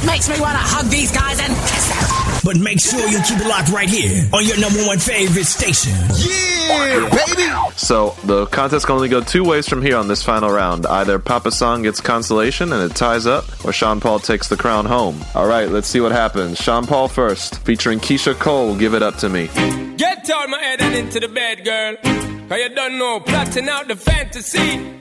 It makes me want to hug these guys and kiss them. But make sure you keep it locked right here on your number one favorite station. Yeah, baby. So the contest can only go two ways from here on this final round. Either Papa San gets consolation and it ties up, or Sean Paul takes the crown home. All right, let's see what happens. Sean Paul first, featuring Keyshia Cole. Give it up to me. Get out my head and into the bed, girl. Cause you don't know, plotting out the fantasy.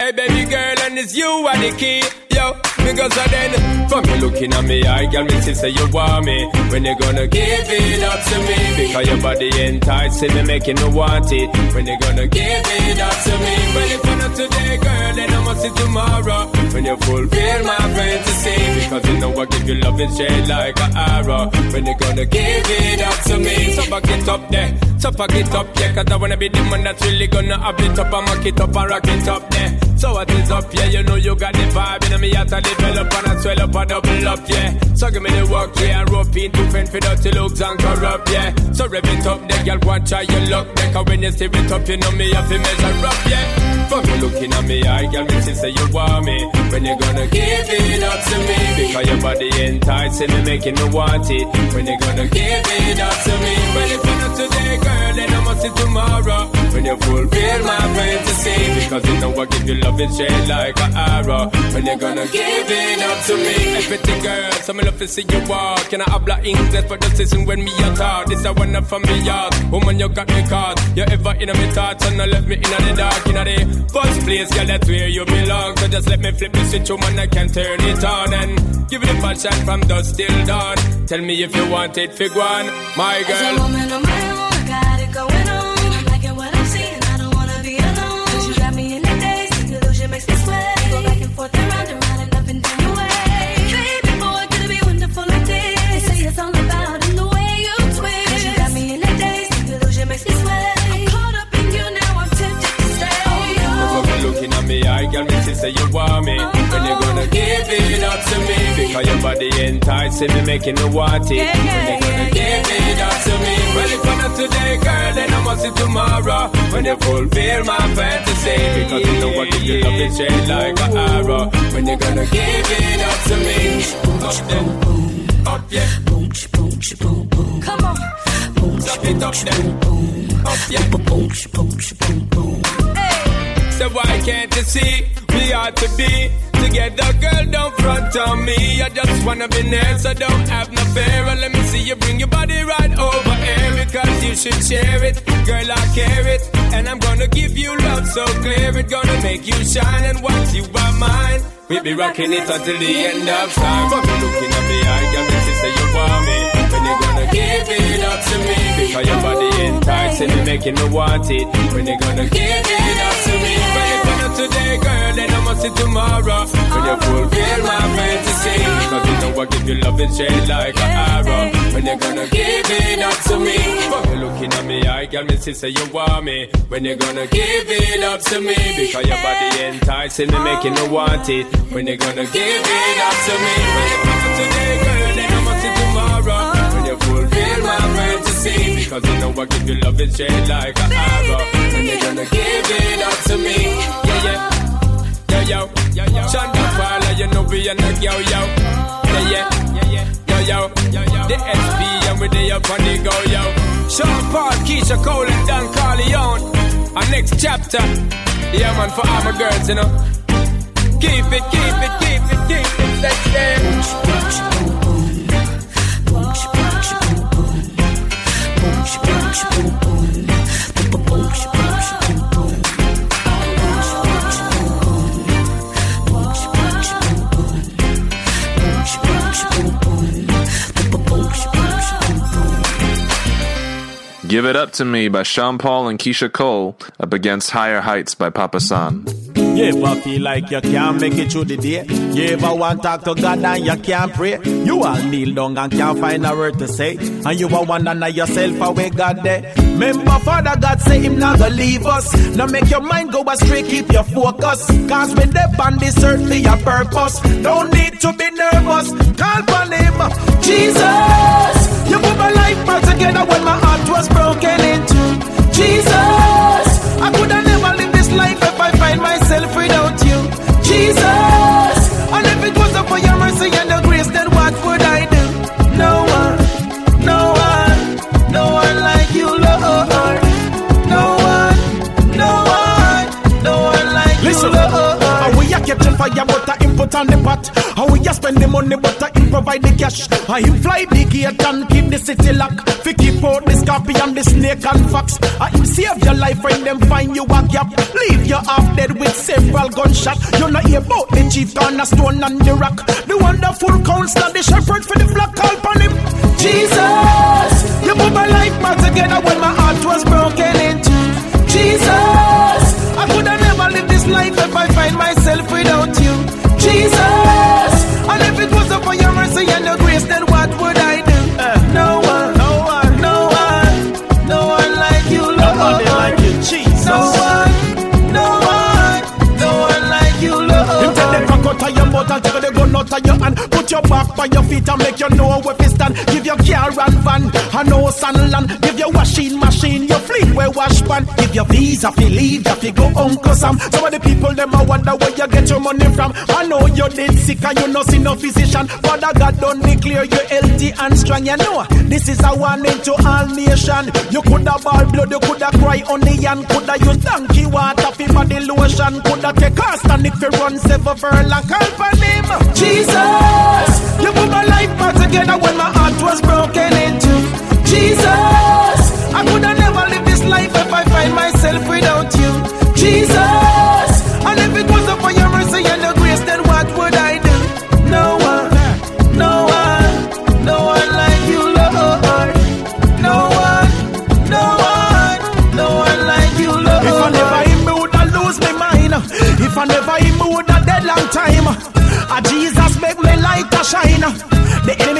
Hey, baby girl, and it's you are the key. Yo, because I then, from you looking at me, I got me to say you want me. When you gonna give it up to me? Because your body enticing me, making me want it. When you gonna give it up to me? Well, if you're not today, girl, then I must see tomorrow. When you fulfill my fantasy. Because you know I give you love and shade like an arrow. When you gonna give it up to me? So back it up there. So pack it up, yeah, cause I wanna be the man that's really gonna have it up and mock it up and rock it up there. So what is up, yeah, you know you got the vibe in me out to develop and I swell up and double up, yeah. So give me the work, yeah, and rope in to fend for dirty looks and corrupt, yeah. So rev it up, there, girl, go try your luck, there, cause when you see it up, you know me have to measure up, yeah. Fuck you looking at me, I girl, me say you want me. When you gonna give it up to me? Because your body enticing me, making me want it. When you gonna give it up to me? Well, if you're not today, girl, then I must see tomorrow. When you fulfill my fantasy, because you know I give you love and shade like an arrow. When you gonna give it up to me? Hey, pretty girl, so me love to see you walk. Can I habla English for the season when me a talk? This a one from me yard. Woman, you got me caught. You ever in a me thoughts and I left me in the dark, in the first place, girl, that's where you belong. So just let me flip the switch, woman, I can turn it on and give it a passion from dusk till dawn. Tell me if you want it, fig one, my girl. Me, I got me to say you want me. When you gonna give it up to me? Because your body enticing me, making me want it. When you gonna give it up to me? Well, if not today, girl, then I must see tomorrow. When you fulfill my fantasy. Because you know I give you love and shade like an arrow. When you gonna give it up to me? Up then, up yeah. Boom, boom, boom, boom. Come on. Boom, Stop it up then, up yeah. boom, boom, boom, boom. So why can't you see we ought to be together, girl? Don't front on me. I just wanna be near, so don't have no fear. And let me see you bring your body right over here because you should share it, girl. I care it, and I'm gonna give you love so clear. It gonna make you shine, and once you are mine, we be rocking it until the end of time. But you looking at me, I got me to say you want me. When you gonna give making me want it. When you gonna give it up to me? When you gonna today, girl, then I must see tomorrow. When you fulfill my fantasy, because you know I give you love and shade like an arrow. When you gonna give it up to me? But you looking at me, I got me say you want me. When you gonna give it up to me? Because your body enticing me, making me want it. When you gonna give it up to me? Because you know I give you love and shade like an arrow. When you gonna give it up to me? Yeah, yeah. Yo, yo, yo, yo. Shonda Paula, you know we are not yo, yo. Yeah, yeah, yeah, yeah. Yo, yo, yo, yo. The SP and we they up on the go, yo. Sean Paul, Keyshia Cole and Don Corleon. Our next chapter. Yeah, man, for all my girls, you know. Keep it, keep it, keep it, keep it. Let's stay. Give It Up to Me by Sean Paul and Keyshia Cole up against Higher Heights by Papa San. You ever feel like you can't make it through the day? You ever want to talk to God and you can't pray? You all kneel down and can't find a word to say. And you are wondering yourself away God there. Remember Father God say him not gonna leave us. Now make your mind go astray, keep your focus. Cause when they on this earth for your purpose, don't need to be nervous. Call upon him. Jesus, you put my life back together when my input on the pot. How we a spend the money, but I him provide the cash. I him fly the gate and keep the city lock. Fi keep out the scorpion, the snake and fox. I him save your life when them find you a gap. Leave you half dead with several gunshots. You not hear about the chief cornerstone and the rock. The wonderful counselor, the shepherd for the flock, call upon him. Jesus, you put my life back together when my heart was broken into. Jesus, I could have never lived this life if I find myself take the your back by your feet and make you know where to stand. Give your car and van, and house and land. Give your washing machine, your fleet where wash pan. Give your visa fi leave, ya fi go Uncle Sam. Some of the people them a wonder where you get your money from. I know you're dead sick and you no see no physician. Father God don't declare you healthy and strong. You know this is a warning to all nation. You coulda ball blood, you coulda cry on the hand, coulda use donkey water fi body lotion, coulda take a stand if you run seven furlong. Call for him, Jesus. You put my life back together when my heart was broken into. Jesus, I coulda never lived this life if I find myself without shine. The enemy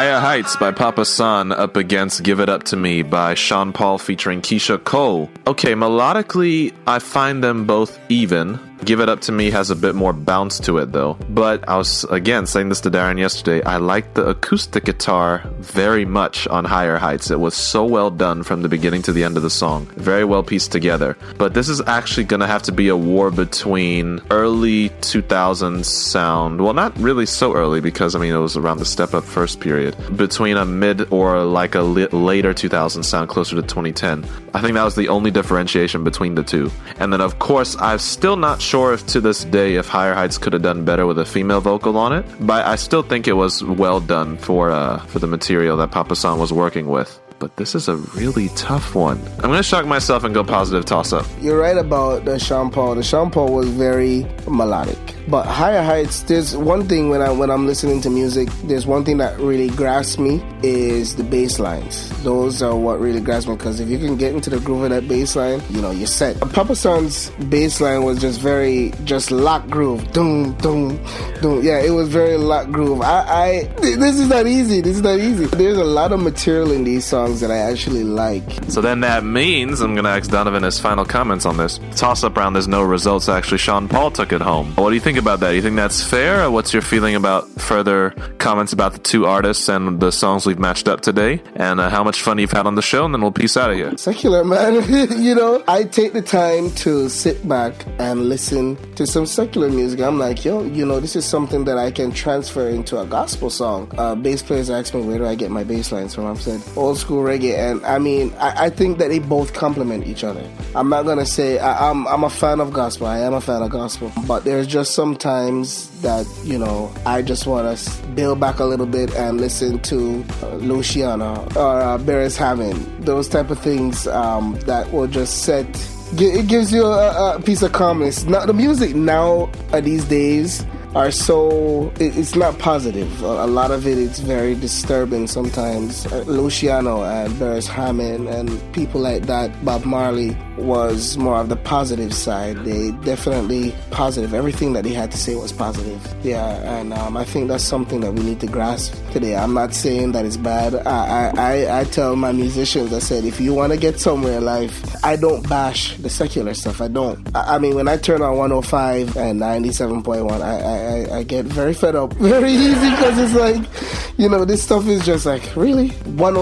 Higher Heights by Papa San up against Give It Up to Me by Sean Paul featuring Keyshia Cole. Okay, melodically, I find them both even. Give It Up to Me has a bit more bounce to it though. But I was, again, saying this to Darren yesterday, I like the acoustic guitar very much on Higher Heights. It was so well done from the beginning to the end of the song. Very well pieced together. But this is actually gonna have to be a war between early 2000s sound. Well, not really so early because, I mean, it was around the step up first period. Between a mid or like a li- later 2000 sound closer to 2010. I think that was the only differentiation between the two. And then, of course, I'm still not sure if to this day if Higher Heights could have done better with a female vocal on it, but I still think it was well done for uh, for the material that Papa San was working with. But this is a really tough one. I'm gonna shock myself and go positive toss up. You're right about the Sean Paul. The Sean Paul was very melodic. But higher heights, there's one thing when I when I'm listening to music, there's one thing that really grasps me is the bass lines. Those are what really grasps me because if you can get into the groove of that bass line, you know, you're set. Papa San's bass line was just very just lock groove. Doom, doom, doom. Yeah, it was very lock groove. I, I this is not easy. This is not easy. There's a lot of material in these songs that I actually like. So then that means I'm gonna ask Donovan his final comments on this. Toss up round, there's no results. Actually, Sean Paul took it home. What do you think about that? You think that's fair? What's your feeling about further comments about the two artists and the songs we've matched up today? And uh, how much fun you've had on the show? And then we'll peace out of here. secular man you know i take the time to sit back and listen to some secular music i'm like yo you know this is something that i can transfer into a gospel song uh, bass players ask me where do i get my bass lines from i'm saying old school reggae and i mean I, I think that they both complement each other i'm not gonna say I, I'm, I'm a fan of gospel i am a fan of gospel but there's just sometimes that you know i just want to build back a little bit and listen to uh, Luciano or uh, Beres Hammond those type of things um, that will just set it gives you a, a piece of calmness now the music now uh, these days are so it- it's not positive. A a lot of it is very disturbing sometimes. Uh, Luciano and Beres Hammond and people like that, Bob Marley was more of the positive side. They definitely positive. Everything that they had to say was positive. Yeah, and um, I think that's something that we need to grasp today. I'm not saying that it's bad. I I, I, tell my musicians, I said, if you want to get somewhere in life, I don't bash the secular stuff. I don't. I, I mean, when I turn on 105 and 97.1, I, I, I- I get very fed up very easy because it's like, you know, this stuff is just like, really?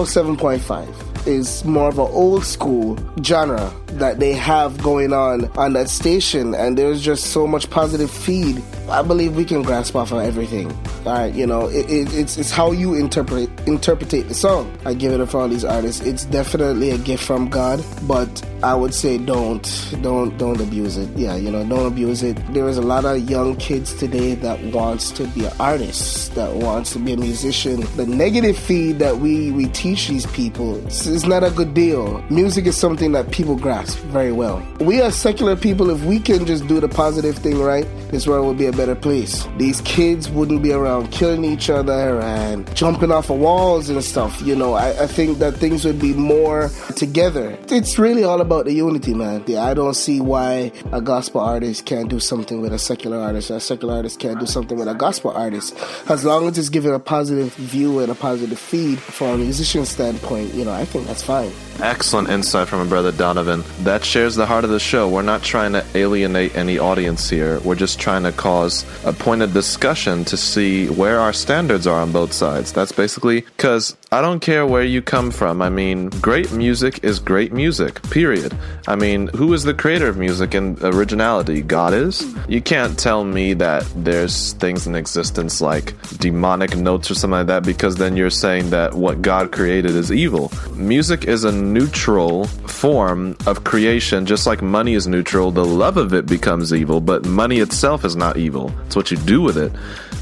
107.5 is more of an old school genre that they have going on on that station and there's just so much positive feed i believe we can grasp off of everything. All right you know it, it, it's, it's how you interpret interpretate the song. I give it up for all these artists. It's definitely a gift from god but i would say don't don't don't abuse it. Yeah you know don't abuse it. There is a lot of young kids today that wants to be an artist that wants to be a musician. The negative feed that we we teach these people is is not a good deal. Music is something that people grasp very well. We as secular people. If we can just do the positive thing right this world would be a better place. These kids wouldn't be around killing each other and jumping off of walls and stuff you know. I, I think that things would be more together. It's really all about the unity man. Yeah, i don't see why a gospel artist can't do something with a secular artist. A secular artist can't do something with a gospel artist. As long as it's giving a positive view and a positive feed from a musician standpoint you know i think that's fine. Excellent insight from my brother Donovan. That shares the heart of the show. We're not trying to alienate any audience here. We're just trying to cause a pointed discussion to see where our standards are on both sides. That's basically because I don't care where you come from. I mean, great music is great music, period. I mean, who is the creator of music and originality? God is? You can't tell me that there's things in existence like demonic notes or something like that because then you're saying that what God created is evil. Music is a neutral form of creation, just like money is neutral. The love of it becomes evil, but money itself is not evil. It's what you do with it.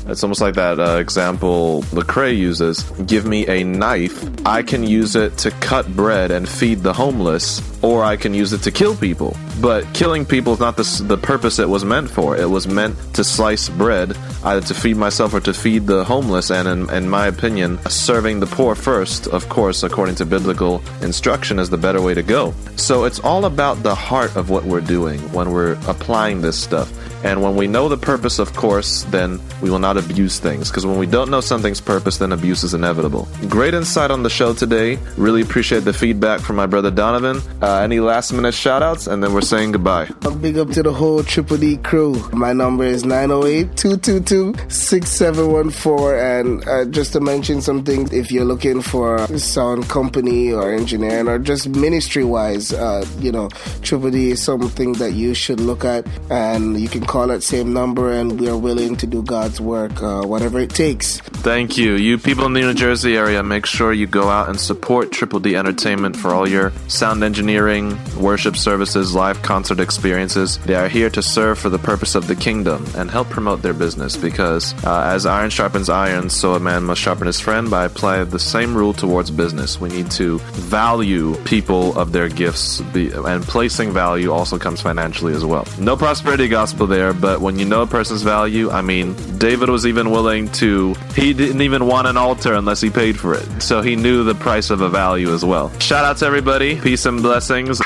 It's almost like that uh, example Lecrae uses. Give me a knife. I can use it to cut bread and feed the homeless, or I can use it to kill people. But killing people is not the, the purpose it was meant for. It was meant to slice bread, either to feed myself or to feed the homeless. And in, in my opinion, serving the poor first, of course, according to biblical instruction, is the better way to go. So it's all about the heart of what we're doing when we're applying this stuff. And when we know the purpose, of course, then we will not abuse things. Because when we don't know something's purpose, then abuse is inevitable. Great insight on the show today. Really appreciate the feedback from my brother Donovan. Uh, any last minute shout outs? And then we're saying goodbye. A big up to the whole Triple D crew. My number is 908-222-6714. And uh, just to mention some things, if you're looking for a sound company or engineering or just ministry-wise, uh, you know, Triple D is something that you should look at. And you can call that same number and we are willing to do God's work, uh, whatever it takes. Thank you. You people in the New Jersey area, make sure you go out and support Triple D Entertainment for all your sound engineering, worship services, live concert experiences. They are here to serve for the purpose of the kingdom and help promote their business because uh, as iron sharpens iron, so a man must sharpen his friend by applying the same rule towards business. We need to value people of their gifts, and placing value also comes financially as well. No prosperity gospel there, but when you know a person's value, I mean, David was even willing to, he didn't even want an altar unless he paid for it. So he knew the price of a value as well. Shout out to everybody. Peace and blessings.